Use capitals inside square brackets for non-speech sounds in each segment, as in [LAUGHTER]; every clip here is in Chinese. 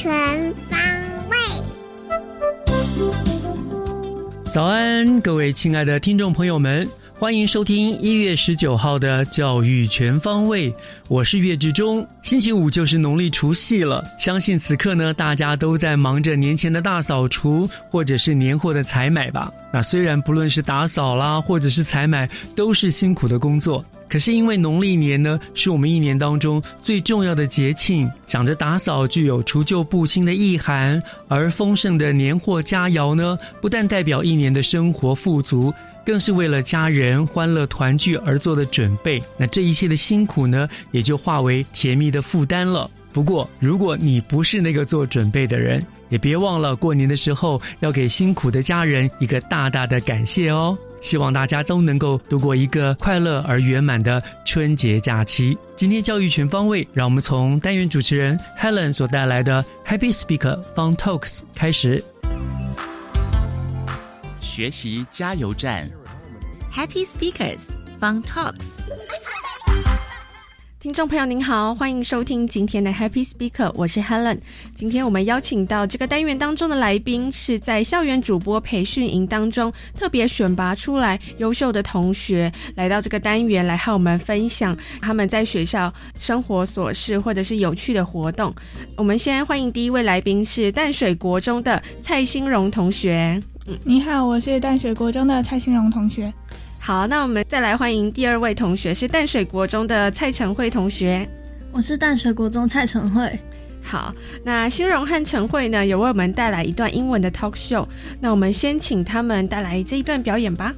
全方位。早安，各位亲爱的听众朋友们，欢迎收听一月十九号的教育全方位。我是岳志忠。星期五就是农历除夕了，相信此刻呢，大家都在忙着年前的大扫除，或者是年货的采买吧。那虽然不论是打扫啦，或者是采买，都是辛苦的工作。可是因为农历年呢，是我们一年当中最重要的节庆，想着打扫具有除旧布新的意涵，而丰盛的年货佳肴呢，不但代表一年的生活富足，更是为了家人欢乐团聚而做的准备。那这一切的辛苦呢，也就化为甜蜜的负担了。不过，如果你不是那个做准备的人，也别忘了过年的时候要给辛苦的家人一个大大的感谢哦。希望大家都能够度过一个快乐而圆满的春节假期。今天教育全方位，让我们从单元主持人 Helen 所带来的 Happy Speaker Fun Talks 开始。学习加油站，Happy Speakers Fun Talks。听众朋友您好，欢迎收听今天的 Happy Speaker，我是 Helen。今天我们邀请到这个单元当中的来宾，是在校园主播培训营当中特别选拔出来优秀的同学，来到这个单元来和我们分享他们在学校生活琐事或者是有趣的活动。我们先欢迎第一位来宾是淡水国中的蔡欣荣同学。你好，我是淡水国中的蔡欣荣同学。好，那我们再来欢迎第二位同学是淡水国中的蔡晨慧同学。我是淡水国中蔡晨慧。好，那欣荣和陈慧呢，有为我们带来一段英文的 talk show。那我们先请他们带来这一段表演吧。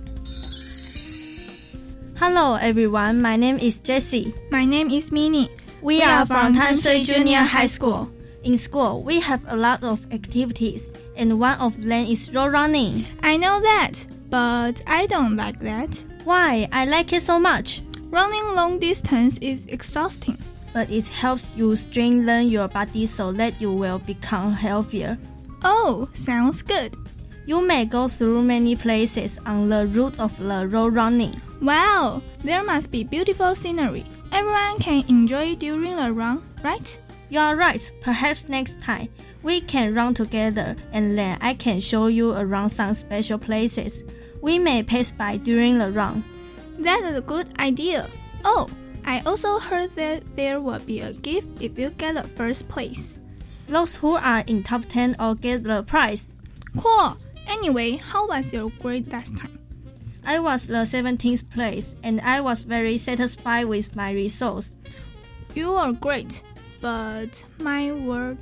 Hello everyone, my name is Jessie. My name is Minnie. We are from Tanshui Junior High School. In school, we have a lot of activities, and one of them is road running. I know that, but I don't like that. Why? I like it so much. Running long distance is exhausting. But it helps you strengthen your body so that you will become healthier. Oh, sounds good. You may go through many places on the route of the road running. Wow, there must be beautiful scenery. Everyone can enjoy during the run, right? You are right. Perhaps next time we can run together and then I can show you around some special places. We may pass by during the run. That's a good idea. Oh, I also heard that there will be a gift if you get the first place. Those who are in top 10 all get the prize. Cool. Anyway, how was your grade last time? I was the 17th place and I was very satisfied with my results. You are great, but my word.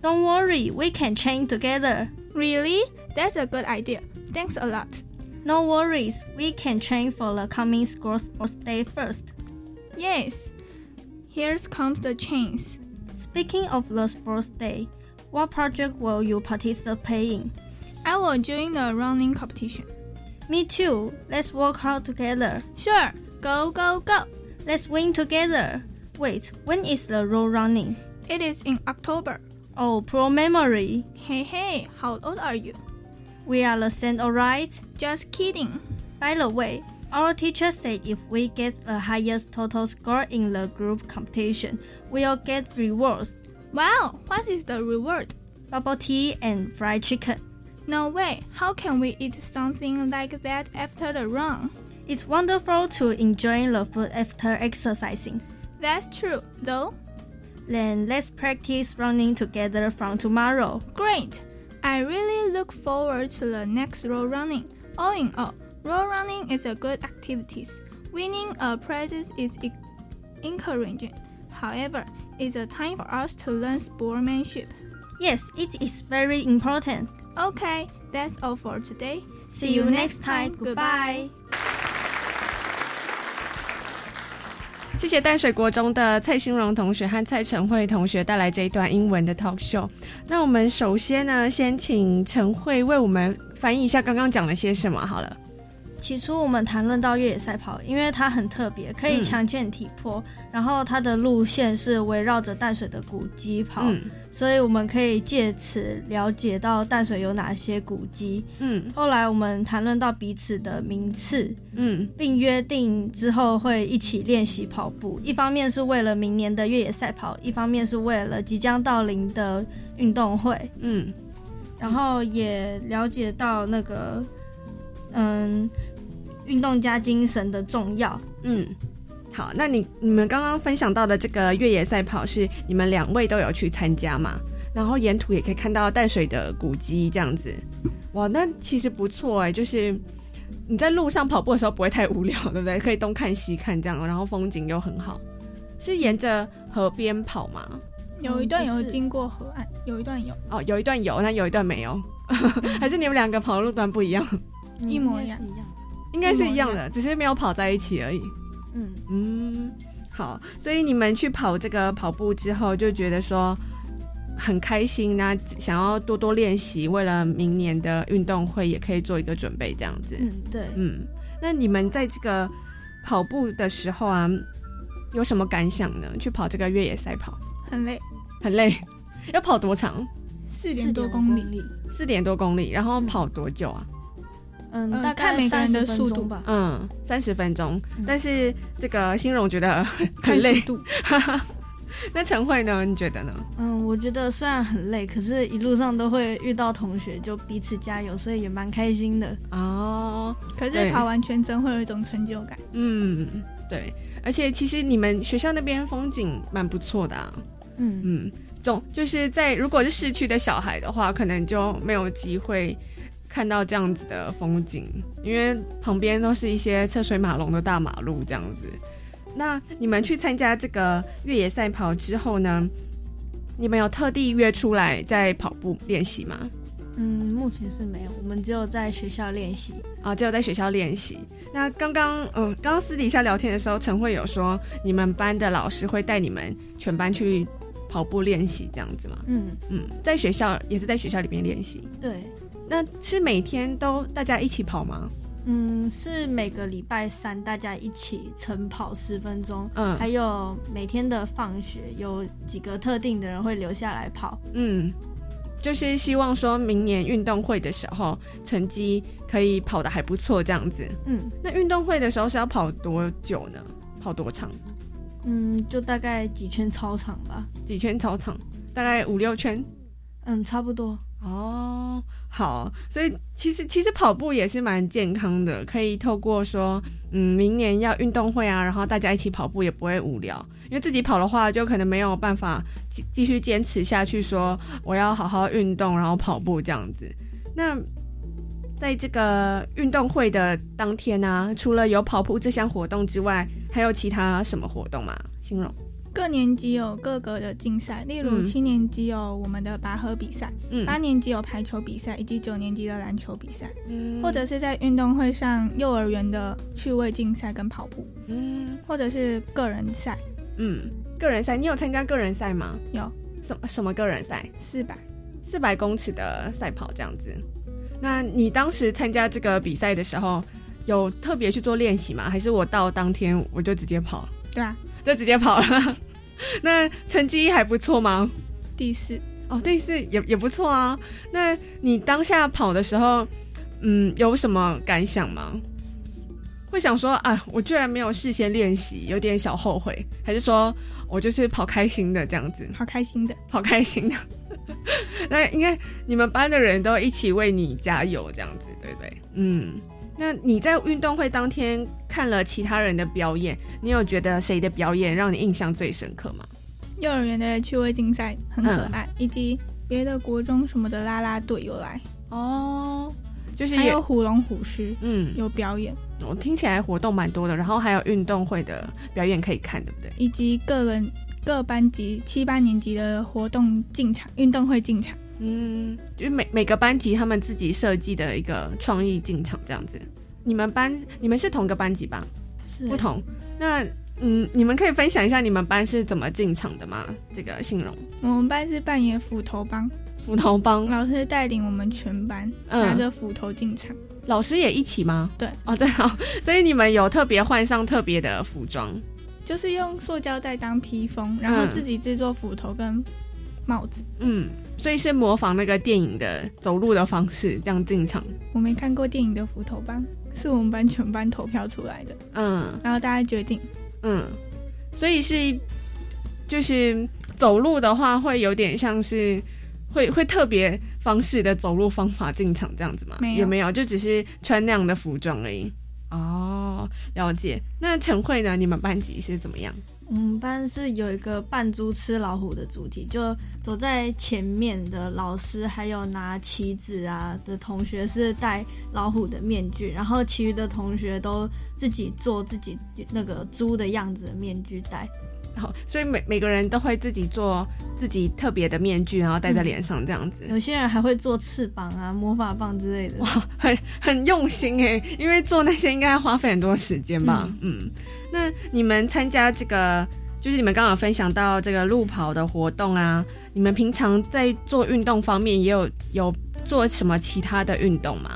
Don't worry, we can train together. Really? That's a good idea. Thanks a lot. No worries, we can train for the coming school sports day first. Yes. Here comes the chance. Speaking of the sports day, what project will you participate in? I will join the running competition. Me too. Let's work hard together. Sure. Go, go, go. Let's win together. Wait, when is the road running? It is in October. Oh, pro memory. Hey, hey, how old are you? We are the same, alright? Just kidding. By the way, our teacher said if we get the highest total score in the group competition, we'll get rewards. Wow, what is the reward? Bubble tea and fried chicken. No way. How can we eat something like that after the run? It's wonderful to enjoy the food after exercising. That's true, though. Then let's practice running together from tomorrow. Great. I really look forward to the next road running. All in all, road running is a good activity. Winning a prize is encouraging. However, it's a time for us to learn sportsmanship. Yes, it is very important. Okay, that's all for today. See you next time. Goodbye. 谢谢淡水国中的蔡兴荣同学和蔡晨慧同学带来这一段英文的 talk show。那我们首先呢，先请晨慧为我们翻译一下刚刚讲了些什么好了。起初我们谈论到越野赛跑，因为它很特别，可以强健体魄，然后它的路线是围绕着淡水的古迹跑，嗯所以我们可以借此了解到淡水有哪些古迹。嗯后来我们谈论到彼此的名次，嗯并约定之后会一起练习跑步。一方面是为了明年的越野赛跑，一方面是为了即将到临的运动会。嗯然后也了解到那个，嗯，运动家精神的重要。嗯。好，那你你们刚刚分享到的这个越野赛跑是你们两位都有去参加吗？然后沿途也可以看到淡水的古迹这样子，哇，那其实不错哎，就是你在路上跑步的时候不会太无聊，对不对？可以东看西看这样，然后风景又很好。是沿着河边跑吗？有一段有经过河岸，有一段有，哦，有一段有，那有一段没有，[LAUGHS] 还是你们两个跑的路段不一样？一模一样应该是一样。应该是一样的，只是没有跑在一起而已。嗯，嗯，好，所以你们去跑这个跑步之后，就觉得说很开心那想要多多练习，为了明年的运动会也可以做一个准备，这样子。嗯，对。嗯，那你们在这个跑步的时候啊，有什么感想呢？去跑这个越野赛跑，很累，很累，[LAUGHS] 要跑多长？四点多公里。里。四点多公里，然后跑多久啊？嗯，呃大概看每个人的30分速度钟吧。嗯，三十分钟。嗯但是这个新荣觉得很累，度，[LAUGHS] 那陈慧呢？你觉得呢？嗯，我觉得虽然很累，可是一路上都会遇到同学，就彼此加油，所以也蛮开心的。哦，可是跑完全程会有一种成就感。嗯，对，而且其实你们学校那边风景蛮不错的啊。嗯嗯，总就是在如果是市区的小孩的话，可能就没有机会看到这样子的风景，因为旁边都是一些车水马龙的大马路这样子。那你们去参加这个越野赛跑之后呢？你们有特地约出来在跑步练习吗？嗯，目前是没有，我们只有在学校练习。啊，只有在学校练习。那刚刚，嗯，刚刚私底下聊天的时候，陈慧有说，你们班的老师会带你们全班去跑步练习，这样子吗？嗯，嗯，在学校也是在学校里面练习。对。那是每天都大家一起跑吗？嗯，是每个礼拜三大家一起晨跑十分钟，嗯还有每天的放学有几个特定的人会留下来跑。嗯，就是希望说明年运动会的时候成绩可以跑得还不错，这样子。嗯那运动会的时候是要跑多久呢？跑多长？嗯，就大概几圈操场吧。几圈操场？大概五六圈。嗯，差不多。哦，好，所以其实其实跑步也是蛮健康的，可以透过说，嗯，明年要运动会啊，然后大家一起跑步也不会无聊，因为自己跑的话，就可能没有办法继继续坚持下去，说我要好好运动，然后跑步这样子。那在这个运动会的当天呢、除了有跑步这项活动之外，还有其他什么活动吗？欣荣，各年级有各个的竞赛，例如嗯七年级有我们的拔河比赛，嗯八年级有排球比赛，以及九年级的篮球比赛，嗯或者是在运动会上幼儿园的趣味竞赛跟跑步，嗯或者是个人赛，嗯，个人赛，你有参加个人赛吗？有什么什么个人赛？四百。四百公尺的赛跑这样子。那你当时参加这个比赛的时候，有特别去做练习吗？还是我到当天我就直接跑了，对啊，就直接跑了？[LAUGHS] 那成绩还不错吗？第四，哦，第四也也不错啊。那你当下跑的时候，嗯，有什么感想吗？会想说啊，我居然没有事先练习，有点小后悔，还是说我就是跑开心的这样子？跑开心的，跑开心的。[LAUGHS] 那应该你们班的人都一起为你加油，这样子对不对？嗯。那你在运动会当天看了其他人的表演，你有觉得谁的表演让你印象最深刻吗？幼儿园的趣味竞赛很可爱，以及别的国中什么的啦啦队有来哦，就是还有虎龙虎狮，嗯，有表演。我听起来活动蛮多的，然后还有运动会的表演可以看，对不对？以及个人各班级七八年级的活动进场，运动会进场。嗯，就是每每个班级他们自己设计的一个创意进场这样子。你们班你们是同个班级吧？是不同。那嗯，你们可以分享一下你们班是怎么进场的吗？这个信荣，我们班是扮演斧头帮，斧头帮老师带领我们全班拿着斧头进场。老师也一起吗？对，哦对好，[LAUGHS] 所以你们有特别换上特别的服装，就是用塑胶袋当披风，然后自己制作斧头跟帽子。嗯。所以是模仿那个电影的走路的方式这样进场。我没看过电影的斧头帮，是我们班全班投票出来的。嗯，然后大家决定。嗯，所以是就是走路的话，会有点像是会会特别方式的走路方法进场这样子吗？没有，也没有，就只是穿那样的服装而已。哦，了解。那陈慧呢？你们班级是怎么样？我们班是有一个扮猪吃老虎的主题，就走在前面的老师，还有拿旗子啊的同学是戴老虎的面具，然后其余的同学都自己做自己那个猪的样子的面具戴。好，所以每每个人都会自己做自己特别的面具，然后戴在脸上这样子。有些人还会做翅膀啊、魔法棒之类的。哇，很很用心哎，因为做那些应该要花费很多时间吧？嗯。那你们参加这个，就是你们刚好分享到这个路跑的活动啊，你们平常在做运动方面也有有做什么其他的运动吗？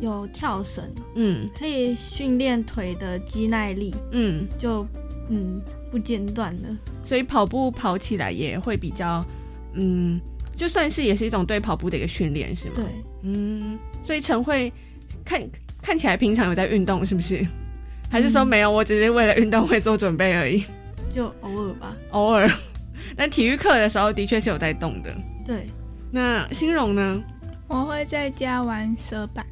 有跳绳，嗯，可以训练腿的肌耐力，嗯，就嗯不间断的，所以跑步跑起来也会比较，嗯，就算是也是一种对跑步的一个训练，是吗？对，嗯，所以晨会看看起来平常有在运动，是不是？[LAUGHS] 还是说没有？我只是为了运动会做准备而已，就偶尔吧，偶尔。但体育课的时候的确是有在动的。对，那新荣呢？我会在家玩蛇板，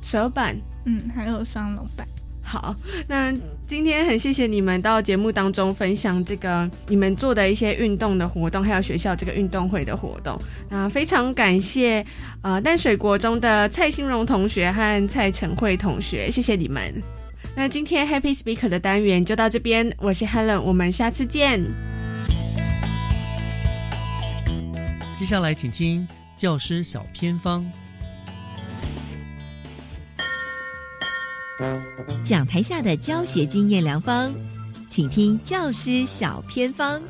蛇板，嗯，还有双龙板。好，那今天很谢谢你们到节目当中分享这个你们做的一些运动的活动，还有学校这个运动会的活动。那非常感谢呃淡水国中的蔡兴荣同学和蔡晨慧同学，谢谢你们。那今天 Happy Speaker 的单元就到这边，我是 Helen，我们下次见。接下来请听教师小偏方，讲台下的教学经验良方，请听教师小偏方。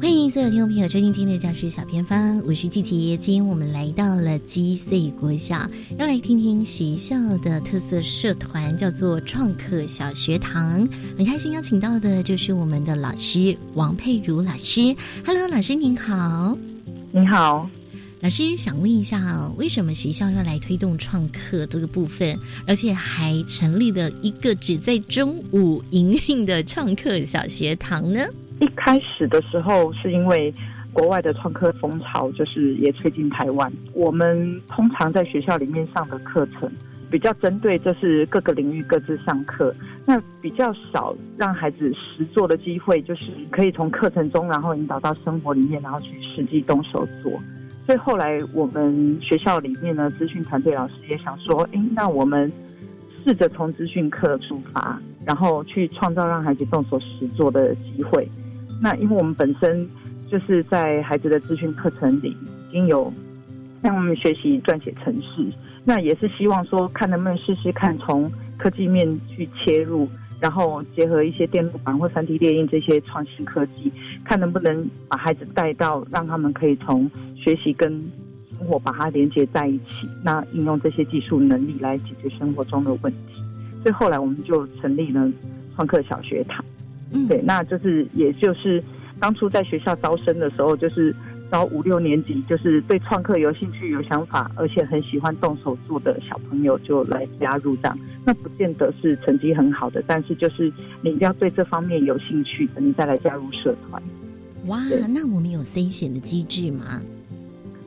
欢迎所有听众朋友收听今天的教师小偏方，我是季杰。今天我们来到了基岁国小，要来听听学校的特色社团，叫做创客小学堂。很开心邀请到的就是我们的老师王佩如老师。Hello，老师您好。你好，老师想问一下啊，为什么学校要来推动创客这个部分，而且还成立了一个只在中午营运的创客小学堂呢？一开始的时候是因为国外的创客风潮就是也吹进台湾，我们通常在学校里面上的课程比较针对就是各个领域各自上课，那比较少让孩子实做的机会，就是可以从课程中然后引导到生活里面，然后去实际动手做。所以后来我们学校里面呢，资讯团队老师也想说，哎，那我们试着从资讯课出发，然后去创造让孩子动手实做的机会。那因为我们本身就是在孩子的资讯课程里已经有让我们学习撰写程式，那也是希望说看能不能试试看从科技面去切入，然后结合一些电路板或三 D 列印这些创新科技，看能不能把孩子带到让他们可以从学习跟生活把它连接在一起，那应用这些技术能力来解决生活中的问题。所以后来我们就成立了创客小学堂。对，那就是，也就是当初在学校招生的时候，就是到五六年级，就是对创客有兴趣、有想法，而且很喜欢动手做的小朋友就来加入这样。那不见得是成绩很好的，但是就是你要对这方面有兴趣的，你再来加入社团。哇，那我们有筛选的机制吗？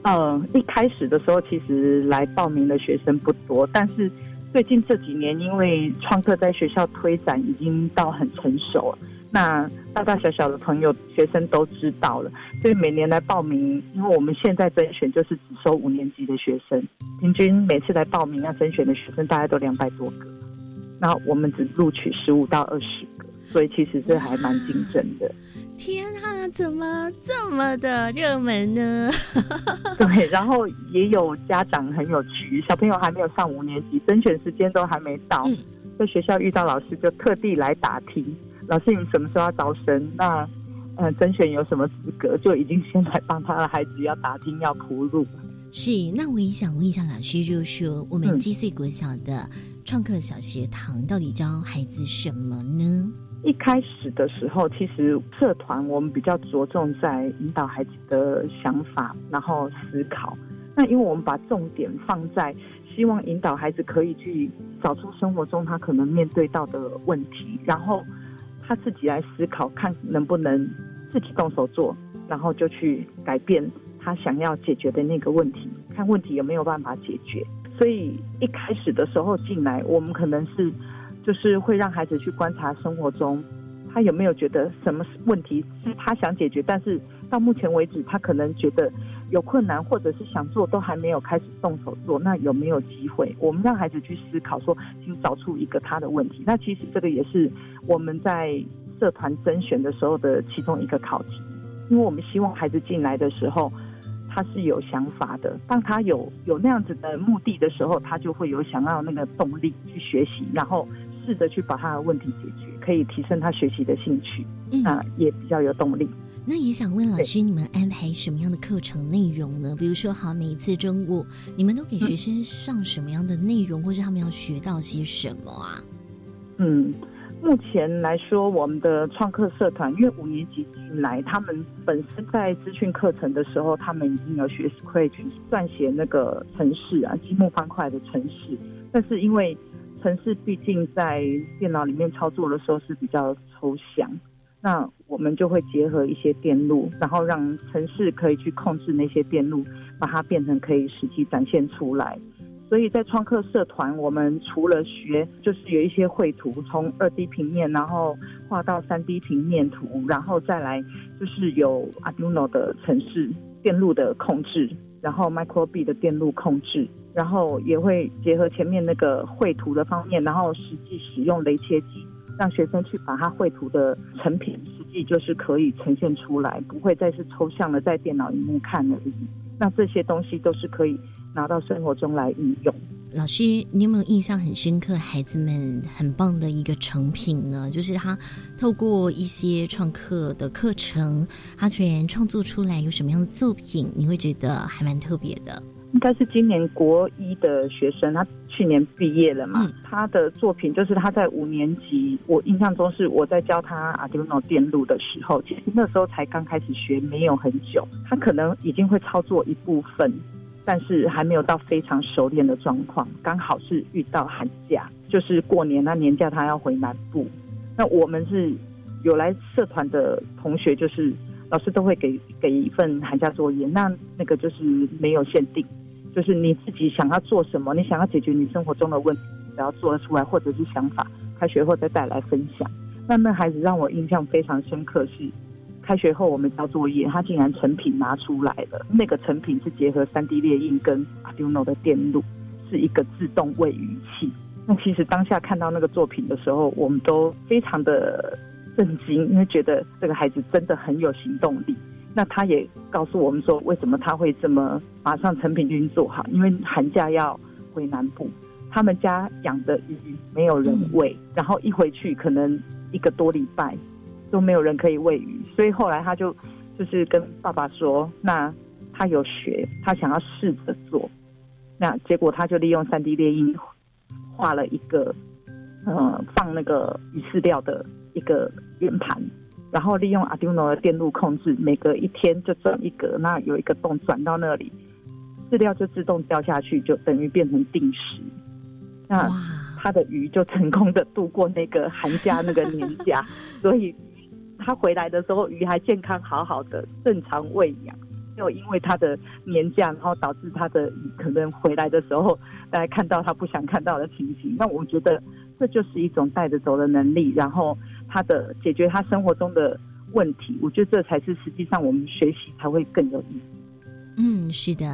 呃，一开始的时候其实来报名的学生不多，但是最近这几年，因为创客在学校推展已经到很成熟了。那大大小小的朋友、学生都知道了，所以每年来报名，因为我们现在甄选就是只收五年级的学生，平均每次来报名要甄选的学生大概都两百多个，那我们只录取十五到二十个，所以其实这还蛮竞争的。天啊，怎么这么的热门呢？[LAUGHS] 对，然后也有家长很有趣，小朋友还没有上五年级，甄选时间都还没到，在学校遇到老师就特地来打听。老师，你什么时候要招生？那，呃，甄选有什么资格？就已经先来帮他的孩子要打听、要铺路。是，那我也想问一下老师，就是说，我们基岁国小的创客小学堂到底教孩子什么呢？一开始的时候，其实社团我们比较着重在引导孩子的想法，然后思考。那因为我们把重点放在希望引导孩子可以去找出生活中他可能面对到的问题，然后。他自己来思考，看能不能自己动手做，然后就去改变他想要解决的那个问题，看问题有没有办法解决。所以一开始的时候进来，我们可能是就是会让孩子去观察生活中他有没有觉得什么问题是他想解决，但是到目前为止他可能觉得。有困难或者是想做都还没有开始动手做，那有没有机会？我们让孩子去思考，说请找出一个他的问题。那其实这个也是我们在社团甄选的时候的其中一个考题，因为我们希望孩子进来的时候他是有想法的，当他有有那样子的目的的时候，他就会有想要那个动力去学习，然后试着去把他的问题解决，可以提升他学习的兴趣，那也比较有动力。那也想问老师，你们安排什么样的课程内容呢？比如说，好，每一次中午，你们都给学生上什么样的内容，或者他们要学到些什么啊？嗯，目前来说，我们的创客社团，因为五年级进来，他们本身在资讯课程的时候，他们已经有学会去撰写那个城市啊，积木方块的城市，但是因为城市毕竟在电脑里面操作的时候是比较抽象。那我们就会结合一些电路，然后让城市可以去控制那些电路，把它变成可以实际展现出来。所以在创客社团，我们除了学，就是有一些绘图，从二 D 平面，然后画到三 D 平面图，然后再来就是有 Arduino 的城市电路的控制，然后 Micro:bit 的电路控制，然后也会结合前面那个绘图的方面，然后实际使用雷切机。让学生去把他绘图的成品，实际就是可以呈现出来，不会再是抽象的在电脑荧幕看而已。那这些东西都是可以拿到生活中来运用。老师，你有没有印象很深刻，孩子们很棒的一个成品呢？就是他透过一些创客的课程，他居然创作出来有什么样的作品？你会觉得还蛮特别的。应该是今年国一的学生，他去年毕业了嘛？他的作品就是他在五年级，我印象中是我在教他 Arduino 电路的时候，其实那时候才刚开始学，没有很久。他可能已经会操作一部分，但是还没有到非常熟练的状况。刚好是遇到寒假，就是过年那年假，他要回南部。那我们是有来社团的同学，就是老师都会给给一份寒假作业，那那个就是没有限定。就是你自己想要做什么，你想要解决你生活中的问题，只要做得出来，或者是想法，开学后再带来分享。那那孩子让我印象非常深刻是，开学后我们交作业，他竟然成品拿出来了。那个成品是结合三 D 列印跟 Arduino 的电路，是一个自动喂鱼器。那其实当下看到那个作品的时候，我们都非常的震惊，因为觉得这个孩子真的很有行动力。那他也告诉我们说，为什么他会这么马上成品就已经做好？因为寒假要回南部，他们家养的鱼没有人喂，然后一回去可能一个多礼拜都没有人可以喂鱼，所以后来他就就是跟爸爸说，那他有学，他想要试着做，那结果他就利用三 D 列印画了一个呃放那个鱼饲料的一个圆盘。然后利用 Arduino 的电路控制，每隔一天就转一格，那有一个洞转到那里，饲料就自动掉下去，就等于变成定时。那他的鱼就成功的度过那个寒假那个年假，[LAUGHS] 所以他回来的时候鱼还健康好好的，正常喂养。就因为他的年假，然后导致他的鱼可能回来的时候，大家看到他不想看到的情形。那我觉得这就是一种带着走的能力，然后。他的解决他生活中的问题，我觉得这才是实际上我们学习才会更有意义。嗯，是的。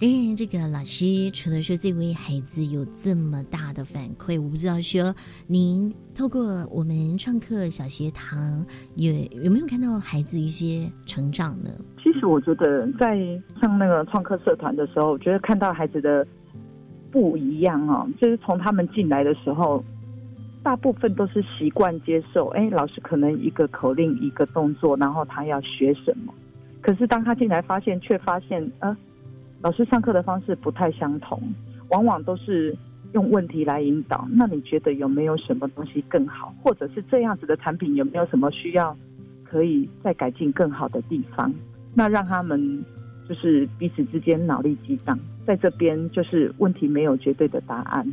当然，这个老师除了说这位孩子有这么大的反馈，我不知道说您透过我们创客小学堂，有有没有看到孩子一些成长呢？其实我觉得在上那个创客社团的时候，我觉得看到孩子的不一样哦，就是从他们进来的时候。大部分都是习惯接受，哎，老师可能一个口令一个动作，然后他要学什么。可是当他进来发现，却发现，呃，老师上课的方式不太相同，往往都是用问题来引导。那你觉得有没有什么东西更好，或者是这样子的产品有没有什么需要可以再改进更好的地方？那让他们就是彼此之间脑力激荡，在这边就是问题没有绝对的答案。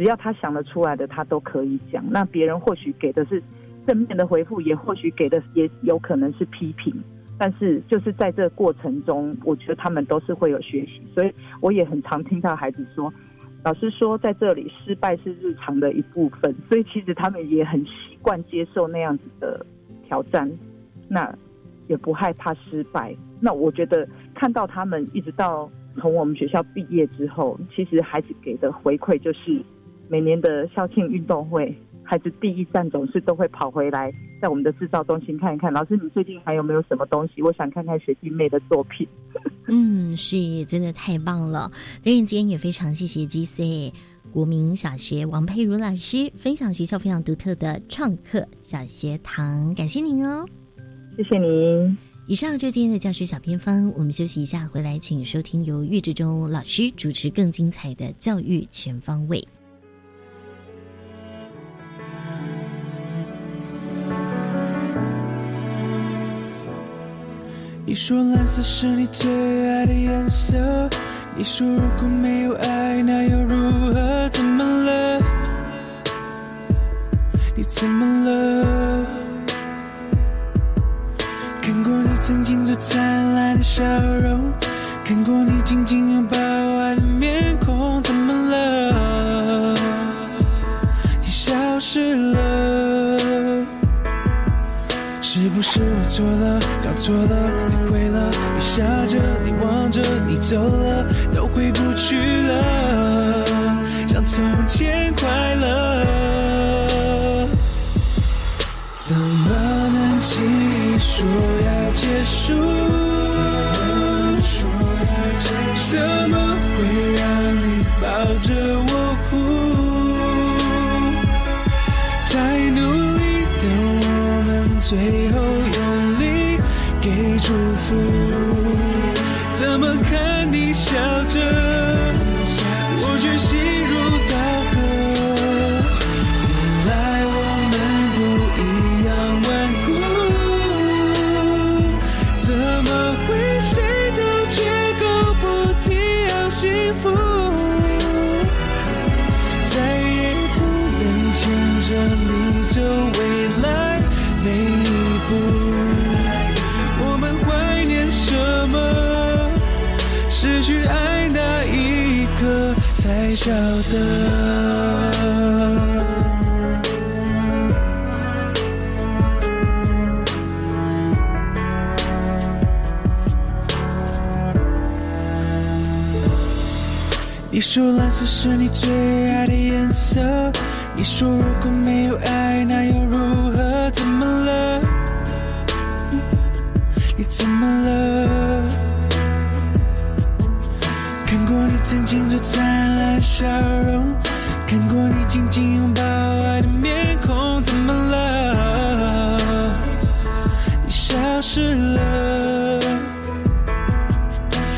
只要他想得出来的，他都可以讲。那别人或许给的是正面的回复，也或许给的也有可能是批评。但是就是在这个过程中，我觉得他们都是会有学习。所以我也很常听到孩子说：“老师说在这里失败是日常的一部分。”所以其实他们也很习惯接受那样子的挑战，那也不害怕失败。那我觉得看到他们一直到从我们学校毕业之后，其实孩子给的回馈就是。每年的校庆运动会，孩子第一站总是都会跑回来，在我们的制造中心看一看。老师，你最近还有没有什么东西？我想看看学弟妹的作品。嗯，是，真的太棒了。所以，今天也非常谢谢 G C 国民小学王佩如老师分享学校非常独特的创客小学堂，感谢您哦。谢谢您。以上就今天的教学小偏方，我们休息一下，回来请收听由岳志忠老师主持更精彩的教育全方位。你说蓝色是你最爱的颜色。你说如果没有爱，那又如何？怎么了？你怎么了？看过你曾经最灿烂的笑容，看过你紧紧拥抱爱的面孔，怎么了？你消失了。是不是我错了，搞错了，你会了，你下着，你望着，你走了，都回不去了，像从前快乐。怎么能轻易说要结束？怎么说要结束？怎么会让你抱着我最。后的你说蓝色是你最爱的颜色。你说如果没有爱，那又如何？怎么了？你怎么了？曾经最灿烂。笑容，看过你紧紧拥抱爱的面孔，怎么了？你消失了，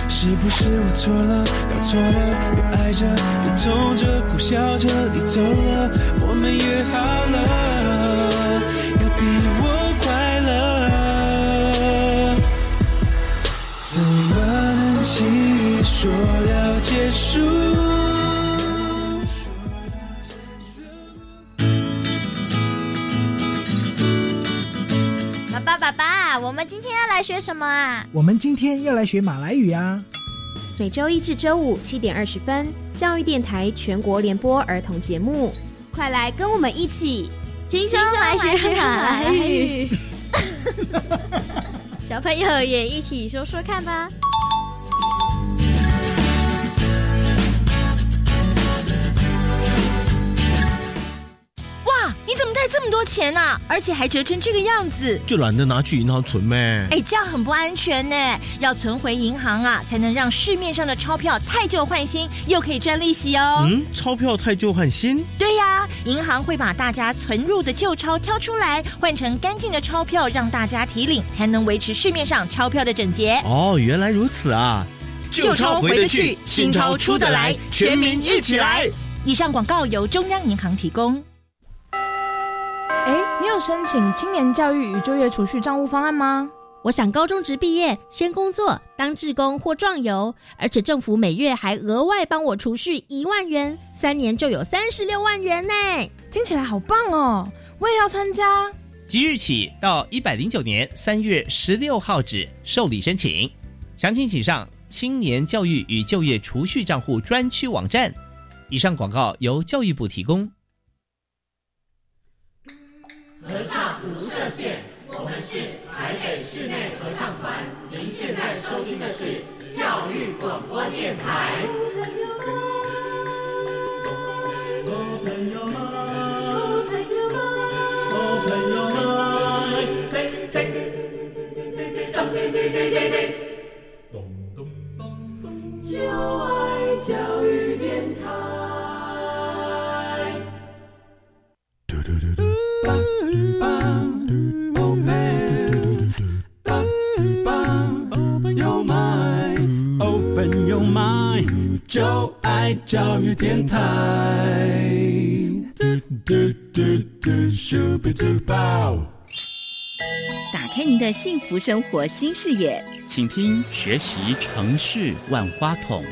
是不是我错了，搞错了？越爱着越痛着，苦笑着你走了，我们约好了，我们今天要来学什么啊？我们今天要来学马来语啊！每周一至周五七点二十分，教育电台全国联播儿童节目，快来跟我们一起轻松来学马来语。[LAUGHS] [LAUGHS] [LAUGHS] 小朋友也一起说说看吧。钱啊？而且还折成这个样子，就懒得拿去银行存呗。哎，这样很不安全呢，要存回银行啊，才能让市面上的钞票太旧换新，又可以赚利息哦。嗯，钞票太旧换新？对呀，银行会把大家存入的旧钞挑出来，换成干净的钞票，让大家提领，才能维持市面上钞票的整洁。哦，原来如此啊！旧钞回得去，新钞出得来，全民一起来。以上广告由中央银行提供。申请青年教育与就业储蓄账户方案吗？我想高中职毕业先工作，当志工或壮游，而且政府每月还额外帮我储蓄一万元，三年就有三十六万元呢！听起来好棒哦！我也要参加。即日起到一百零九年三月十六号止受理申请，详情请上青年教育与就业储蓄账户专区网站。以上广告由教育部提供。合唱无设限，我们是台北室内合唱团。您现在收听的是教育广播电台。就爱教育电台。就爱教育电台。嘟嘟嘟嘟，咻比嘟爆打开您的幸福生活新视野，请听学习城市万花筒。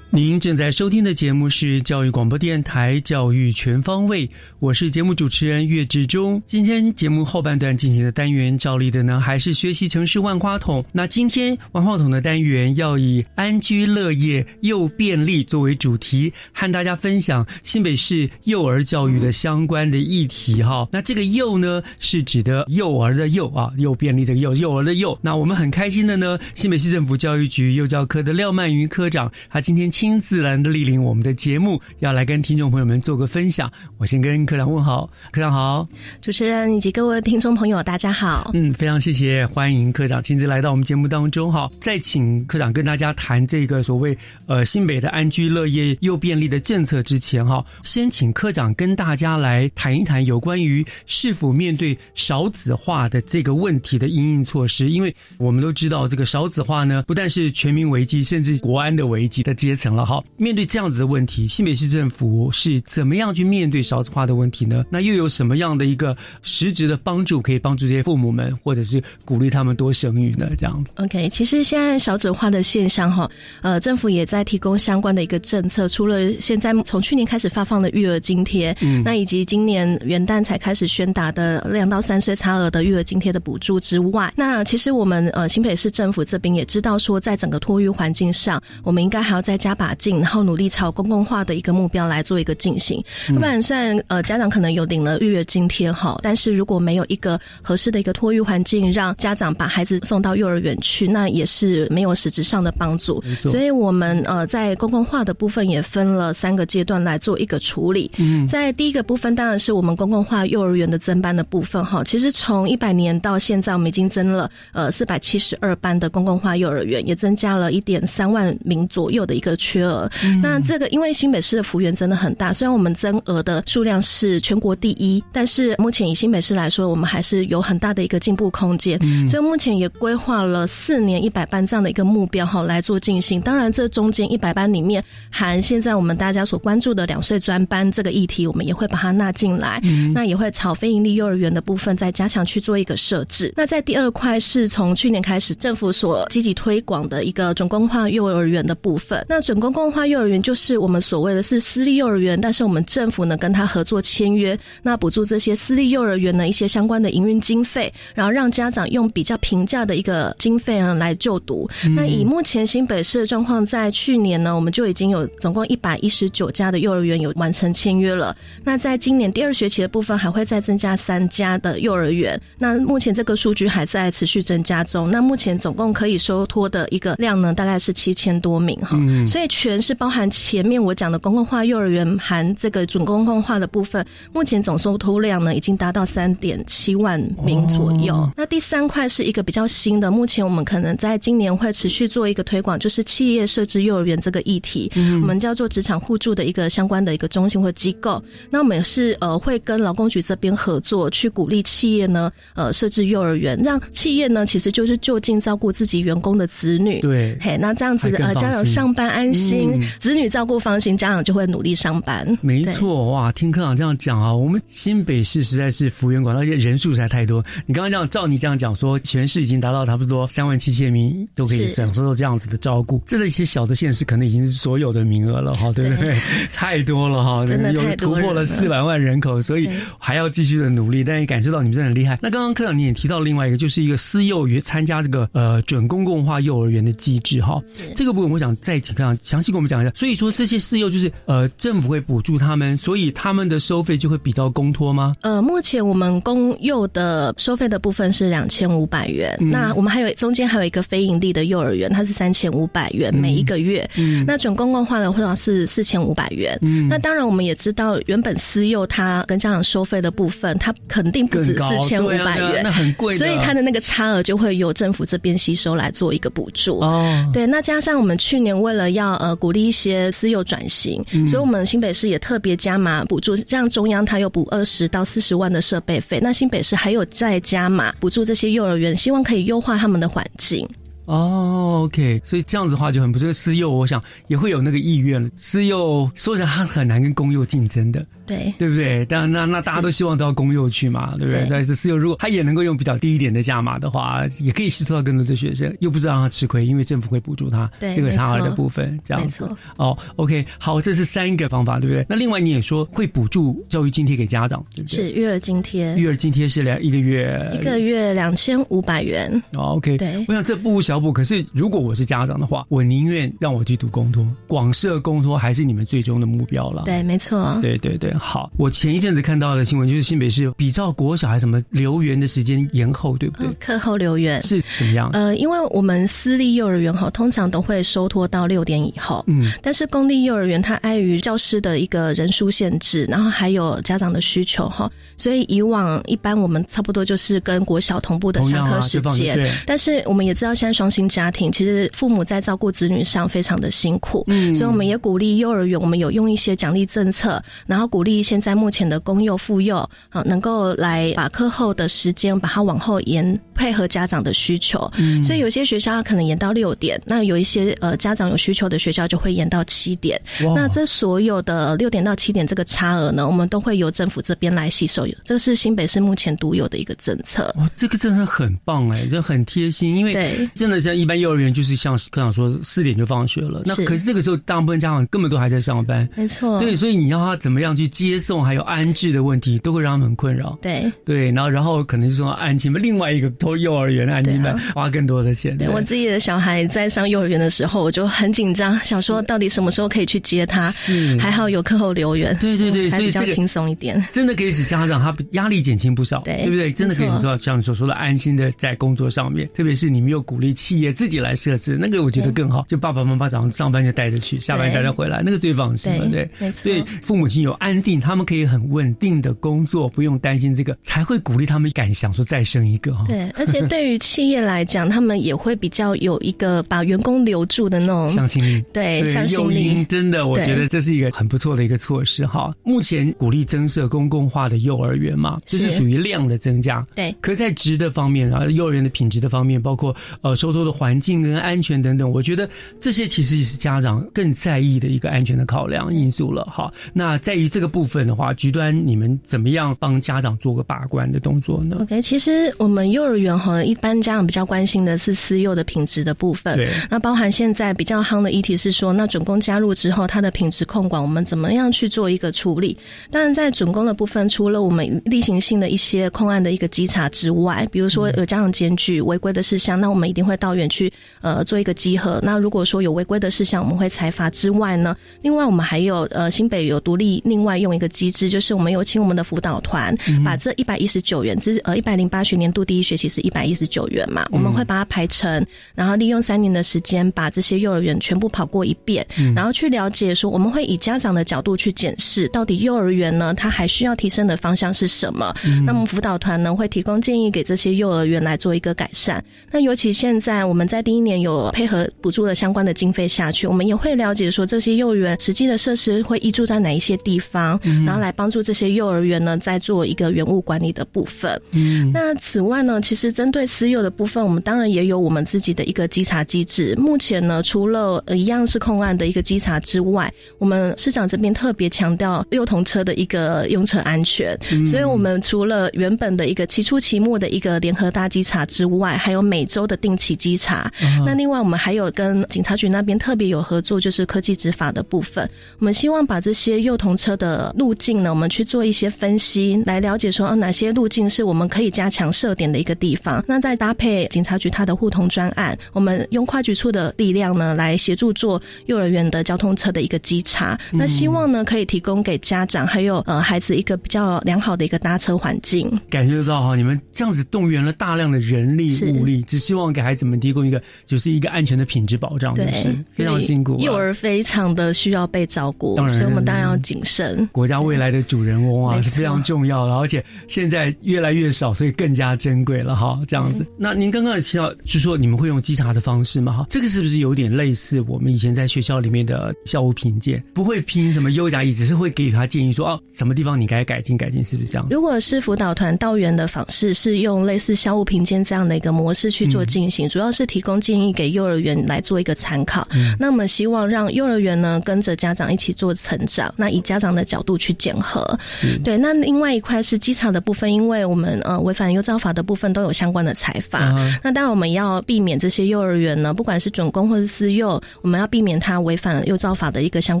您正在收听的节目是教育广播电台《教育全方位》，我是节目主持人岳志忠。今天节目后半段进行的单元，照例的呢还是学习城市万花筒。那今天万花筒的单元要以安居乐业又便利作为主题，和大家分享新北市幼儿教育的相关的议题。哈，那这个“幼”呢，是指的幼儿的“幼”啊，又便利这个“幼”，幼儿的“幼”。那我们很开心的呢，新北市政府教育局幼教科的廖曼云科长，他今天亲自然的莅临我们的节目，要来跟听众朋友们做个分享。我先跟科长问好，科长好，主持人以及各位听众朋友，大家好。嗯，非常谢谢，欢迎科长亲自来到我们节目当中哈。再请科长跟大家谈这个所谓呃新北的安居乐业又便利的政策之前哈，先请科长跟大家来谈一谈有关于是否面对少子化的这个问题的应应措施。因为我们都知道，这个少子化呢，不但是全民危机，甚至国安的危机的阶层了哈。面对这样子的问题，新北市政府是怎么样去面对少子化的问题呢？那又有什么样的一个实质的帮助，可以帮助这些父母们，或者是鼓励他们多生育呢？这样子。OK，其实现在少子化的现象哈，呃，政府也在提供相关的一个政策，除了现在从去年开始发放的育儿津贴，嗯那以及今年元旦才开始宣达的两到三岁差额的育儿津贴的补助之外，那其实我们呃新北市政府这边也知道说，在整个托育环境上，我们应该还要再加把劲，然后努力朝公共化的一个目标来做一个进行。不然虽然呃家长可能有领了育儿津贴哈，但是如果没有一个合适的一个托育环境，让家长把孩子送到幼儿园去，那也是没有实质上的帮助所以我们呃在公共化的部分也分了三个阶段来做一个处理。嗯在第一个部分当然是我们公共化幼儿园的增班的部分哈。其实从一百年到现在，我们已经增了呃四百七十二班的公共化幼儿园，也增加了一点三万名左右的一个缺额。那这个因为新北市的幅员真的很大，虽然我们增额的数量是全国第一，但是目前以新北市来说，我们还是有很大的一个进步空间。嗯所以目前也规划了四年一百班这样的一个目标哈来做进行。当然，这中间一百班里面含现在我们大家所关注的两岁专班这个议题，我们也会把它纳进来。嗯那也会朝非营利幼儿园的部分再加强去做一个设置。那在第二块是从去年开始政府所积极推广的一个准公化幼儿园的部分。那准公共化幼儿园就是我们所谓的是私立幼儿园，但是我们政府呢跟他合作签约，那补助这些私立幼儿园呢一些相关的营运经费，然后让家长用比较平价的一个经费呢来就读。那以目前新北市的状况，在去年呢，我们就已经有总共一百一十九家的幼儿园有完成签约了。那在今年第二学期的部分，还会再增加三家的幼儿园。那目前这个数据还在持续增加中。那目前总共可以收托的一个量呢，大概是七千多名哈。嗯所以全是包含前面我讲的公共化幼儿园含这个准公共化的部分，目前总收托量呢已经达到三点七万名左右。那第三块是一个比较新的，目前我们可能在今年会持续做一个推广，就是企业设置幼儿园这个议题，嗯我们叫做职场互助的一个相关的一个中心或机构。那我们也是呃会跟劳工局这边合作，去鼓励企业呢呃设置幼儿园，让企业呢其实就是就近照顾自己员工的子女。对，嘿，那这样子呃家长上班安心，子女照顾放心，家长就会努力上班。没错，哇，听科长这样讲啊，我们新北市实在是幅员广大，而且人数实在太多。你刚刚这样照你这样讲说，全市已经达到差不多三万七千名都可以享受到这样子的照顾，这一些小的县市可能已经是所有的名额了哈，对不对？[LAUGHS] 太多了哈，真的有突破了四百万人口，所以还要继续的努力。但也感受到你们真的很厉害。那刚刚科长你也提到另外一个，就是一个私幼园参加这个呃准公共化幼儿园的机制哈。这个部分我想再请科长详细跟我们讲一下。所以说这些私幼就是呃政府会补助他们，所以他们的收费就会比较公托吗？呃，目前我们公幼的收费的部分是两千五百元，那我们还有中间还有一个非盈利的幼儿园，它是三千五百元每一个月。嗯，那准公共化的话是四千五百元。嗯，那当然我们也知道，原本私幼它跟家长收费的部分，它肯定不止四千五百元，那很贵，所以它的那个差额就会由政府这边吸收来做一个补助。哦，对，那加上我们去年为了要呃鼓励一些私幼转型，所以我们新北市也特别加码补助，这样中央它有补二十到四十万的设备费，那新北市还有再加码补助这些幼儿园，希望可以优化他们的环境。哦，OK，所以这样子的话就很不错。私幼我想也会有那个意愿了。私幼说起来它很难跟公幼竞争的，对对不对？但那那大家都希望到公幼去嘛，对不对？但是私幼如果他也能够用比较低一点的价码的话，也可以吸收到更多的学生，又不是让他吃亏，因为政府会补助他这个差额的部分，这样子。哦，OK，好，这是三个方法，对不对？那另外你也说会补助教育津贴给家长，对不对？是育儿津贴，育儿津贴是两一个月一个月两千五百元。哦，OK，对，我想这不无小补。可是如果我是家长的话，我宁愿让我去读公托，广设公托还是你们最终的目标了。对，没错。对对对，好。我前一阵子看到的新闻就是新北市比照国小还什么留园的时间延后，对不对？课后留园是怎么样？呃，因为我们私立幼儿园哈，通常都会收托到六点以后。嗯，但是公立幼儿园它碍于教师的一个人数限制，然后还有家长的需求哈，所以以往一般我们差不多就是跟国小同步的上课时间。对。但是我们也知道，现在双薪家庭其实父母在照顾子女上非常的辛苦，嗯，所以我们也鼓励幼儿园，我们有用一些奖励政策，然后鼓励现在目前的公幼、妇幼啊，能够来把课后的时间把它往后延，配合家长的需求。嗯，所以有些学校可能延到六点，那有一些呃家长有需求的学校就会延到七点。那这所有的六点到七点这个差额呢，我们都会由政府这边来吸收，这是新北市目前独有的一个政策。哇，这个政策很棒哎，这很贴心，因为真的像一般幼儿园就是像科长说四点就放学了，那可是这个时候大部分家长根本都还在上班，没错，对，所以你要他怎么样去接送，还有安置的问题，都会让他们很困扰。对对，然后然后可能就说安亲班，另外一个托幼儿园的安亲班花更多的钱。对我自己的小孩在上幼儿园的时候，我就很紧张，想说到底什么时候可以去接他？是还好有课后留园，对对对，所以比较轻松一点，真的可以使家长他压力减轻不少，对对不对？真的可以说像你所说的安心的在工作上面，特别是你们又鼓励企业自己来设置，那个我觉得更好。就爸爸妈妈早上上班就带着去，下班带着回来，那个最放心了，对。所以父母亲有安定，他们可以很稳定的工作，不用担心这个，才会鼓励他们敢想说再生一个哈。对，而且对于企业来讲，他们也会比较有一个把员工留住的那种向心力，[LAUGHS] 对，向心力。真的，我觉得这是一个很不错的一个措施哈。目前鼓励增设公共化的幼儿园嘛，这是属于量的增加。对，可是在值的方面啊，幼儿园的品质的方面，包括呃收偷偷的环境跟安全等等，我觉得这些其实也是家长更在意的一个安全的考量因素了。哈，那在于这个部分的话，局端你们怎么样帮家长做个把关的动作呢？OK，其实我们幼儿园哈，一般家长比较关心的是私幼的品质的部分。对，那包含现在比较夯的议题是说，那准公加入之后，它的品质控管我们怎么样去做一个处理？当然，在准公的部分，除了我们例行性的一些控案的一个稽查之外，比如说有家长检举违规的事项，那我们一定会到园去呃做一个集合。那如果说有违规的事项，我们会裁罚之外呢，另外我们还有呃新北有独立另外用一个机制，就是我们有请我们的辅导团，把这一百一十九元，之呃一百零八学年度第一学期是一百一十九元嘛，我们会把它排成，然后利用三年的时间把这些幼儿园全部跑过一遍，然后去了解说，我们会以家长的角度去检视，到底幼儿园呢，它还需要提升的方向是什么？那么辅导团呢会提供建议给这些幼儿园来做一个改善。那尤其现在我们在第一年有配合补助的相关的经费下去，我们也会了解说这些幼儿园实际的设施会依住在哪一些地方，然后来帮助这些幼儿园呢在做一个园务管理的部分。嗯，那此外呢，其实针对私幼的部分，我们当然也有我们自己的一个稽查机制。目前呢，除了一样是控案的一个稽查之外，我们市长这边特别强调幼童车的一个用车安全，所以我们除了原本的一个期初期末的一个联合大稽查之外，还有每周的定期稽查。那另外我们还有跟警察局那边特别有合作，就是科技执法的部分。我们希望把这些幼童车的路径呢，我们去做一些分析，来了解说，哦，哪些路径是我们可以加强设点的一个地方。那再搭配警察局它的互通专案，我们用跨局处的力量呢，来协助做幼儿园的交通车的一个稽查。那希望呢，可以提供给家长还有呃孩子一个比较良好的一个搭车环境。感觉得到哈，你们这样子动员了大量的人力物力，只希望给孩子们提供一个就是一个安全的品质保障，对，非常辛苦。幼儿非常的需要被照顾，所以我们当然要谨慎。国家未来的主人翁啊是非常重要的，而且现在越来越少，所以更加珍贵了哈。这样子，那您刚刚也提到，就说你们会用稽查的方式嘛？哈，这个是不是有点类似我们以前在学校里面的校务评鉴？不会评什么优甲乙，只是会给予他建议说，哦，什么地方你该改进改进，是不是这样？如果是辅导团到园的访视，是用类似校务评鉴这样的一个模式去做进行，主要是提供建议给幼儿园来做一个参考。那我们希望让幼儿园呢跟着家长一起做成长，那以家长的角度去检核。对，那另外一块是机场的部分，因为我们呃违反幼教法的部分都有相关的裁罚。那当然我们要避免这些幼儿园呢，不管是准公或是私幼，我们要避免它违反幼教法的一个相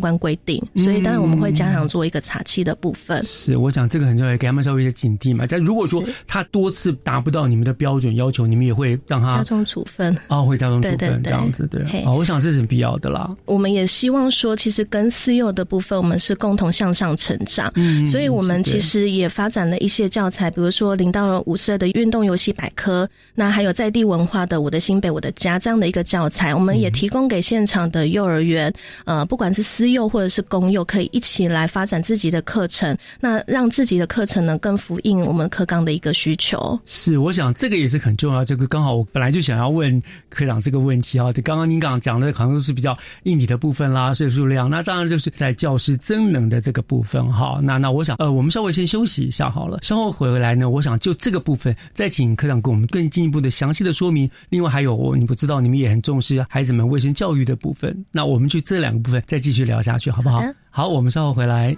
关规定。所以当然我们会加强做一个查期的部分。是，我想这个很重要，给他们稍微一些警惕嘛。但如果说他多次达不到你们的标准要求，你们也会让他加重处分。哦，会加重处分这样子，对。哦，我想这是必要的啦。我们也希望说，其实跟私幼的部分，我们是共同向上成长。嗯，所以我们其实也发展了一些教材，比如说零到五岁的运动游戏百科，那还有在地文化的《我的新北我的家》这样的一个教材，我们也提供给现场的幼儿园，呃，不管是私幼或者是公幼，可以一起来发展自己的课程，那让自己的课程呢更符应我们课纲的一个需求。是，我想这个也是很重要。这个刚好我本来就想要问科长这个问题啊，就刚刚您刚讲的，好像都是比较硬体的部分啦，岁数量，那当然就是在教师增能的这个部分哈。那那我想，呃，我们稍微先休息一下好了，稍后回来呢，我想就这个部分再请科长给我们更进一步的详细的说明。另外还有，你不知道你们也很重视孩子们卫生教育的部分，那我们就这两个部分再继续聊下去，好不好？好，我们稍后回来。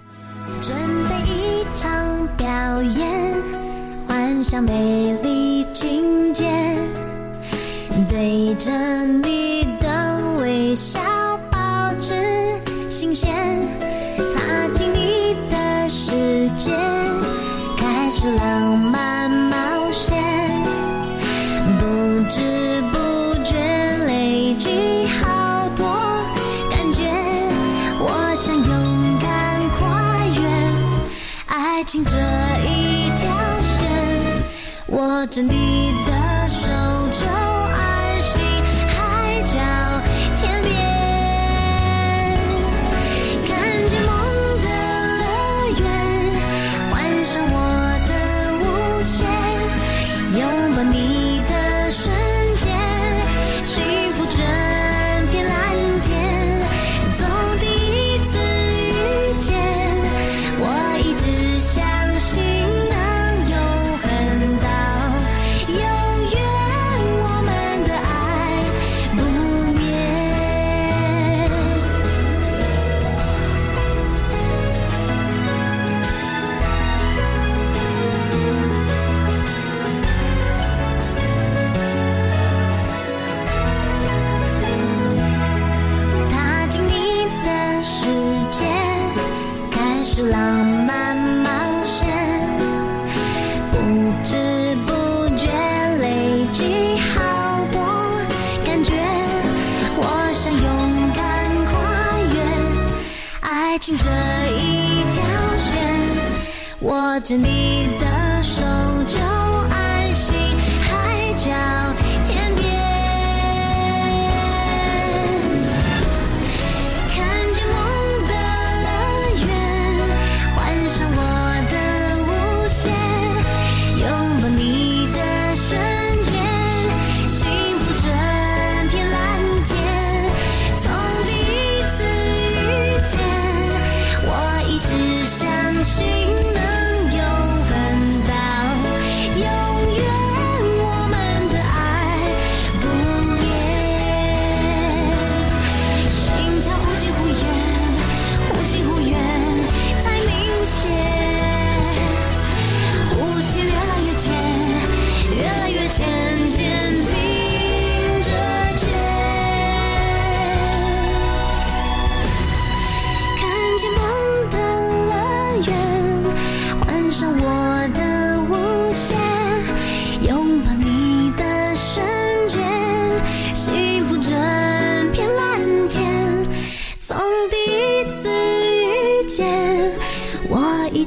准备一场表演，幻想美丽情节，对着你的。微笑保持新鲜，踏进你的世界，开始浪漫冒险，不知不觉累积好多感觉，我想勇敢跨越爱情这一条线，握着你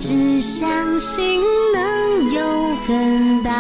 只相信能永恒到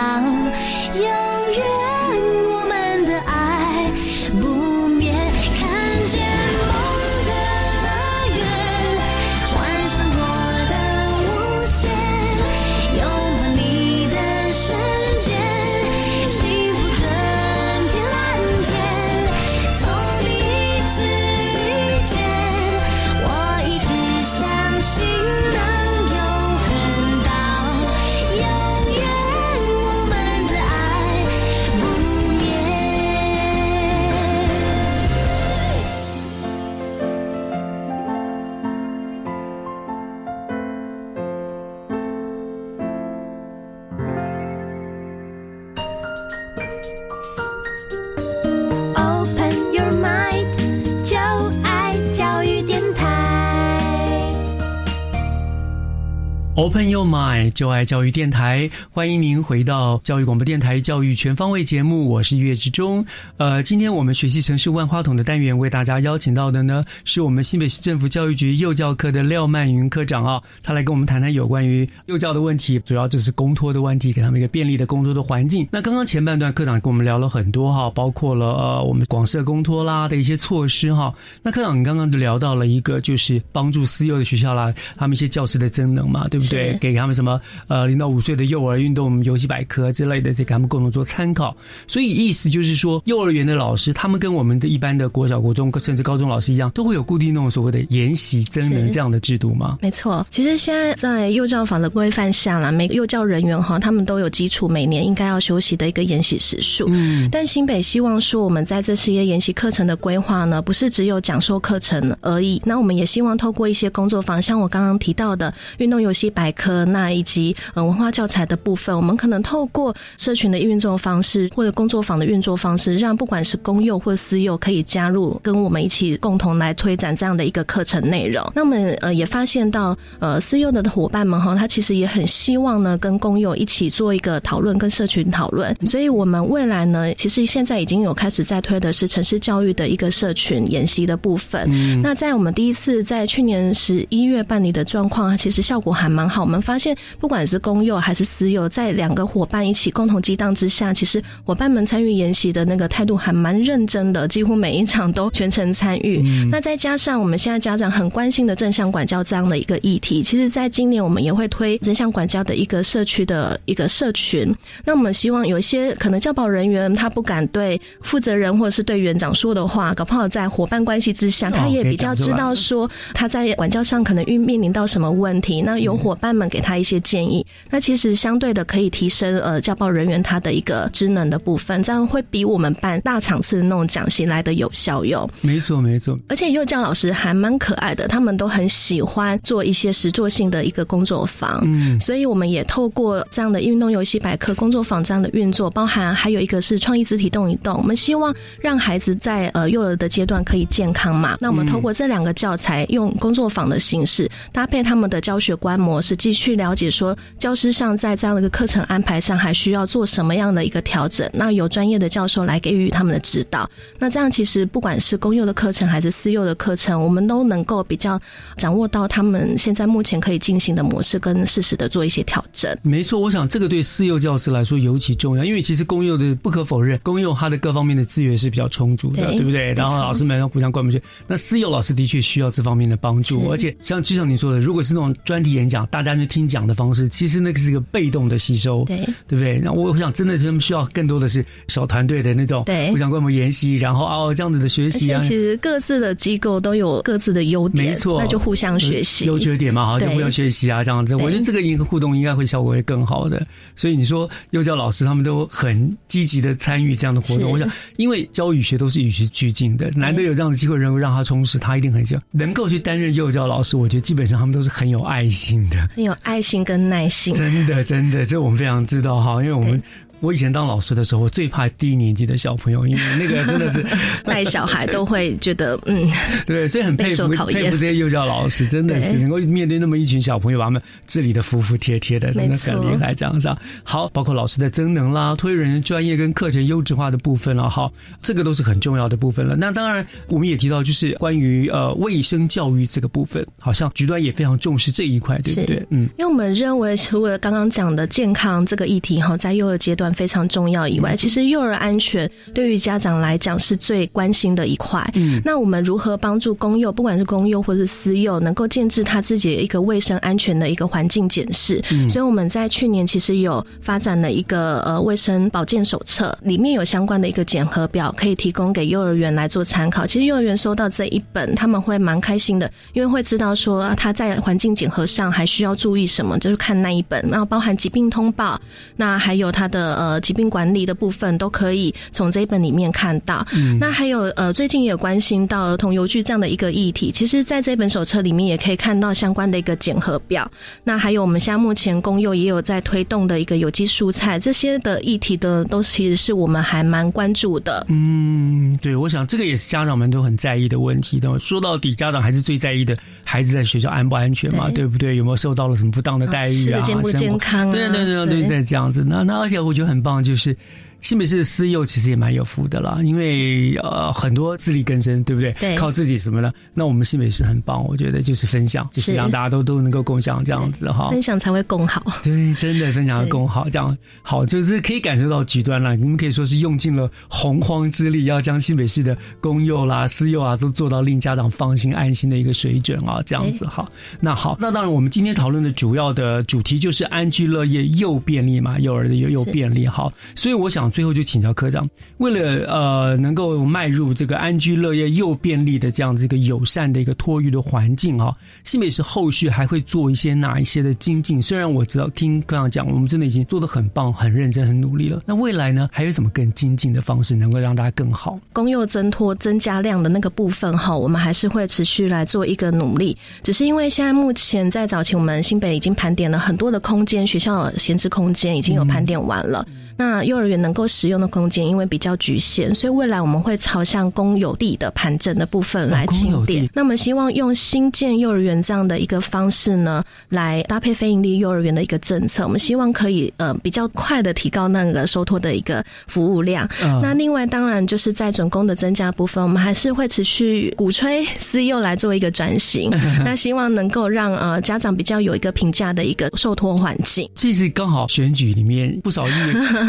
Your Mind，就爱教育电台，欢迎您回到教育广播电台教育全方位节目，我是岳志忠。呃，今天我们学习城市万花筒的单元，为大家邀请到的呢，是我们新北市政府教育局幼教科的廖曼云科长啊，他来跟我们谈谈有关于幼教的问题，主要就是公托的问题，给他们一个便利的公托的环境。那刚刚前半段科长跟我们聊了很多哈，包括了呃我们广设公托啦的一些措施哈。那科长，你刚刚就聊到了一个，就是帮助私幼的学校啦，他们一些教师的增能嘛，对不对？是给他们什么呃零到五岁的幼儿运动游戏百科之类的，再给他们共同做参考。所以意思就是说，幼儿园的老师他们跟我们的一般的国小、国中甚至高中老师一样，都会有固定那种所谓的研习增能这样的制度吗？没错，其实现在在幼教法的规范下啦，每个幼教人员哈，他们都有基础每年应该要休息的一个研习时数。嗯，但新北希望说，我们在这些研习课程的规划呢，不是只有讲授课程而已。那我们也希望透过一些工作坊，像我刚刚提到的运动游戏百科，那以及呃文化教材的部分，我们可能透过社群的运作方式，或者工作坊的运作方式，让不管是公幼或私幼可以加入，跟我们一起共同来推展这样的一个课程内容。那么呃也发现到呃私幼的伙伴们哈，他其实也很希望呢跟公幼一起做一个讨论，跟社群讨论。所以我们未来呢，其实现在已经有开始在推的是城市教育的一个社群演习的部分。嗯那在我们第一次在去年十一月办理的状况，其实效果还蛮好。我们发现，不管是公幼还是私幼，在两个伙伴一起共同激荡之下，其实伙伴们参与研习的那个态度还蛮认真的，几乎每一场都全程参与。嗯那再加上我们现在家长很关心的正向管教这样的一个议题，其实在今年我们也会推正向管教的一个社区的一个社群。那我们希望有一些可能教保人员他不敢对负责人或者是对园长说的话，搞不好在伙伴关系之下，他也比较知道说他在管教上可能遇面临到什么问题，那有伙伴们给他一些建议，那其实相对的可以提升呃教保人员他的一个职能的部分，这样会比我们办大场次的那种讲习来的有效用。没错，没错。而且幼教老师还蛮可爱的，他们都很喜欢做一些实作性的一个工作坊。嗯所以我们也透过这样的运动游戏百科工作坊这样的运作，包含还有一个是创意肢体动一动，我们希望让孩子在呃幼儿的阶段可以健康嘛。那我们透过这两个教材，用工作坊的形式搭配他们的教学观模实际去了解说，教师上在这样的一个课程安排上还需要做什么样的一个调整。那有专业的教授来给予他们的指导。那这样其实不管是公幼的课程还是私幼的课程，我们都能够比较掌握到他们现在目前可以进行的模式，跟适时的做一些调整。没错，我想这个对私幼教师来说尤其重要，因为其实公幼的不可否认，公幼它的各方面的资源是比较充足的，对对不对？然后老师们要互相灌不去。那私幼老师的确需要这方面的帮助，而且像就像你说的，如果是那种专题演讲，大家就听讲的方式，其实那个是一个被动的吸收，对对不对？那我我想真的是他们需要更多的是小团队的那种，对互相观摩研习，然后哦这样子的学习啊。其实各自的机构都有各自的优点，没错，那就互相学习。优缺点嘛，好，就对互相学习啊，这样子。我觉得这个一个互动应该会效果会更好的。所以你说幼教老师他们都很积极的参与这样的活动，我想，因为教语学都是与时俱进的，难得有这样的机会能够让他充实，他一定很想能够去担任幼教老师。我觉得基本上他们都是很有爱心的，很有爱心跟耐心。真的真的，这我们非常知道哈，因为我们。我以前当老师的时候，我最怕低年级的小朋友，因为那个真的是 [LAUGHS] [LAUGHS] 带小孩都会觉得，嗯，对，所以很佩服佩服这些幼教老师，真的是能够面对那么一群小朋友，把他们治理的服服帖帖的，真的很厉害。这样上好，包括老师的增能啦、推人员专业跟课程优质化的部分了，哈，这个都是很重要的部分了。那当然，我们也提到就是关于呃卫生教育这个部分，好像局端也非常重视这一块，对不对？嗯，因为我们认为，除了刚刚讲的健康这个议题哈，在幼儿阶段非常重要以外，其实幼儿安全对于家长来讲是最关心的一块。嗯，那我们如何帮助公幼，不管是公幼或是私幼，能够建制他自己的一个卫生安全的一个环境检视？嗯所以我们在去年其实有发展了一个呃卫生保健手册，里面有相关的一个检核表，可以提供给幼儿园来做参考。其实幼儿园收到这一本，他们会蛮开心的，因为会知道说啊他在环境检核上还需要注意什么，就是看那一本，然后包含疾病通报，那还有他的呃疾病管理的部分，都可以从这一本里面看到。嗯那还有呃最近也有关心到儿童邮具这样的一个议题，其实在这本手册里面也可以看到相关的一个检核表。那还有我们现在目前公幼也有在推动的一个有机蔬菜，这些的议题的都其实是我们还蛮关注的。嗯，对，我想这个也是家长们都很在意的问题的。说到底，家长还是最在意的孩子在学校安不安全嘛，对对不对？有没有受到了什么不当的待遇啊？健不健康啊对对对对对对，这样子。那那而且我觉得很棒，就是。新北市的私幼其实也蛮有福的啦，因为呃很多自力更生，对不对？对靠自己什么的。那我们新北市很棒，我觉得就是分享，就是是让大家都都能够共享这样子哈。分享才会共好。[LAUGHS] 对，真的分享会共好，这样好，就是可以感受到极端了。你们可以说是用尽了洪荒之力，要将新北市的公幼啦、私幼啊，都做到令家长放心安心的一个水准啊，这样子哈。那好，那当然，我们今天讨论的主要的主题就是安居乐业又便利嘛，幼儿的又又便利好，所以我想最后就请教科长，为了呃能够迈入这个安居乐业又便利的这样子一个友善的一个托育的环境哈，新北市后续还会做一些哪一些的精进？虽然我知道听科长讲，我们真的已经做得很棒、很认真、很努力了，那未来呢，还有什么更精进的方式能够让大家更好？公幼增托增加量的那个部分哈，我们还是会持续来做一个努力。只是因为现在目前在早期，我们新北已经盘点了很多的空间，学校闲置空间已经有盘点完了。那幼儿园能够使用的空间，因为比较局限，所以未来我们会朝向公有地的盘整的部分来清点。那我们希望用新建幼儿园这样的一个方式呢，来搭配非营利幼儿园的一个政策，我们希望可以呃比较快的提高那个收托的一个服务量。嗯那另外当然就是在准公的增加部分，我们还是会持续鼓吹私幼来做一个转型，那希望能够让呃家长比较有一个评价的一个受托环境。这是刚好选举里面不少立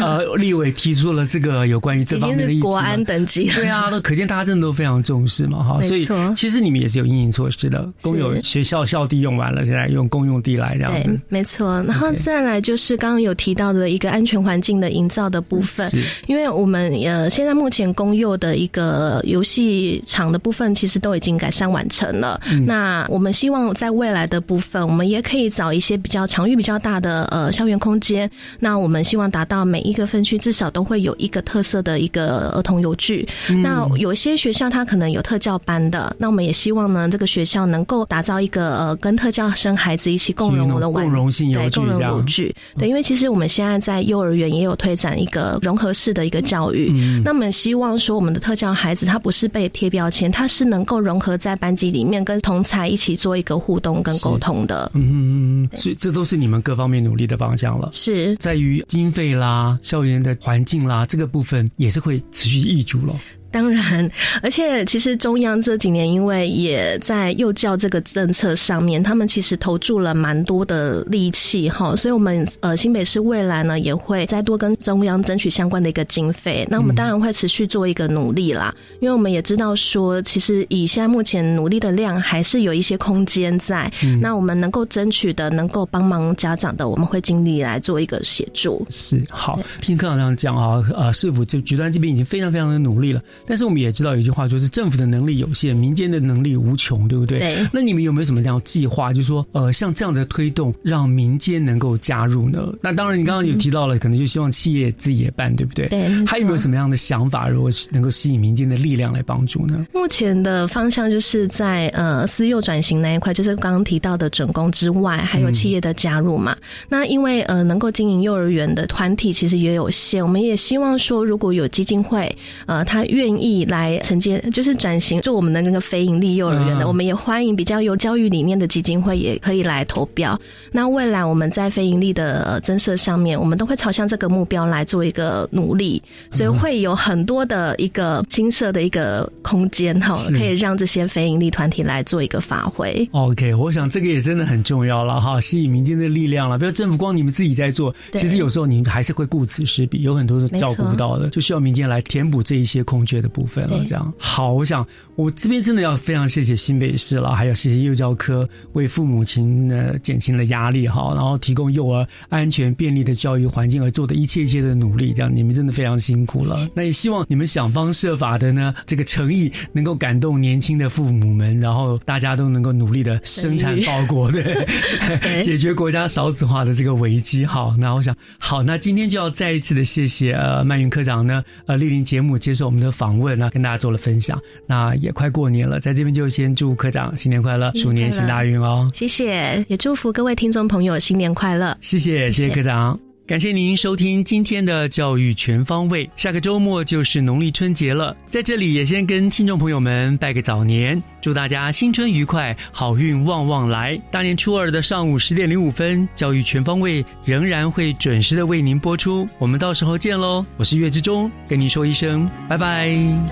呃立委提出了这个有关于这方面的议题嘛经是国安等级，对啊，那可见大家真的都非常重视嘛，哈，所以其实你们也是有应应措施的。公有学校校地用完了，现在用公用地来这样对子。，没错。然后再来就是刚刚有提到的一个安全环境的营造的部分是，因为我们呃现在目前公幼的一个游戏场的部分，其实都已经改善完成了。嗯那我们希望在未来的部分，我们也可以找一些比较场域比较大的呃校园空间。那我们希望达到每一个分区至少校都会有一个特色的一个儿童游具。那有些学校它可能有特教班的，那我们也希望呢，这个学校能够打造一个呃跟特教生孩子一起共融的玩共融性游对共融游具。对，因为其实我们现在在幼儿园也有推展一个融合式的一个教育。嗯那我们希望说，我们的特教孩子他不是被贴标签，他是能够融合在班级里面，跟同才一起做一个互动跟沟通的。嗯嗯嗯，所以这都是你们各方面努力的方向了。是在于经费啦、校园的环境啦这个部分，也是会持续易主了。当然，而且其实中央这几年因为也在幼教这个政策上面，他们其实投注了蛮多的力气哈，所以我们呃新北市未来呢也会再多跟中央争取相关的一个经费。那我们当然会持续做一个努力啦，因为我们也知道说，其实以现在目前努力的量还是有一些空间在。嗯那我们能够争取的、能够帮忙家长的，我们会尽力来做一个协助。是好，听科长这样讲啊，呃，市府就局端这边已经非常非常的努力了。但是我们也知道有一句话，就是政府的能力有限，民间的能力无穷，对不对？对那你们有没有什么这样计划，就是说，呃，像这样的推动，让民间能够加入呢？那当然，你刚刚有提到了，可能就希望企业自己也办，对不对？对还有没有什么样的想法，如果能够吸引民间的力量来帮助呢？目前的方向就是在呃私幼转型那一块，就是刚刚提到的准公之外，还有企业的加入嘛。那因为呃能够经营幼儿园的团体其实也有限，我们也希望说如果有基金会呃他愿意来承接，就是转型做我们的那个非盈利幼儿园的，嗯我们也欢迎比较有教育理念的基金会也可以来投标。那未来我们在非盈利的呃增设上面，我们都会朝向这个目标来做一个努力，所以会有很多的一个金色的一个空间哈，是可以让这些非盈利团体来做一个发挥。OK，我想这个也真的很重要了哈，吸引民间的力量了。不要政府光你们自己在做，其实有时候你还是会顾此失彼，有很多是照顾不到的，就需要民间来填补这一些空缺的部分了。这样好，我想我这边真的要非常谢谢新北市了，还有谢谢幼教科为父母亲呢减轻了压力哈，然后提供幼儿安全便利的教育环境而做的一切一切的努力，这样你们真的非常辛苦了。那也希望你们想方设法的呢，这个诚意能够感动年轻的父母们，然后大家都能够努力的生产报国，对，[LAUGHS] 解决国家少子化的这个危机。好，那我想好，那今天就要再一次的谢谢呃曼云科长呢，呃莅临节目接受我们的访问，那跟大家做了分享。那也快过年了，在这边就先祝科长新年快乐，鼠年行大运哦。谢谢，也祝福各位听众朋友新年快乐。谢谢，谢谢科长。感谢您收听今天的教育全方位。下个周末就是农历春节了，在这里也先跟听众朋友们拜个早年，祝大家新春愉快，好运旺旺来。大年初二的上午十点零五分，教育全方位仍然会准时的为您播出，我们到时候见喽。我是岳志忠，跟您说一声拜拜。你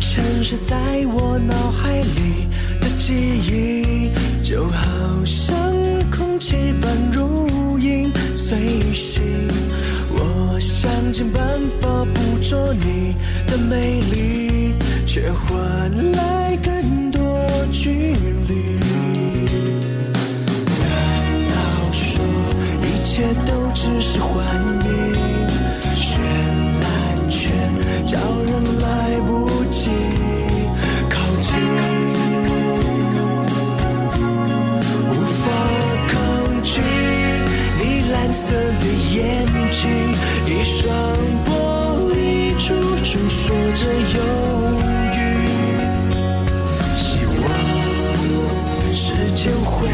沉睡在我脑海里的记忆，就好像气般如影随形。我想尽办法捕捉你的美丽，却换来更多距离。难道说一切都只是幻影？绚烂却叫人的眼睛，一双玻璃珠诉说着忧郁。希望时间会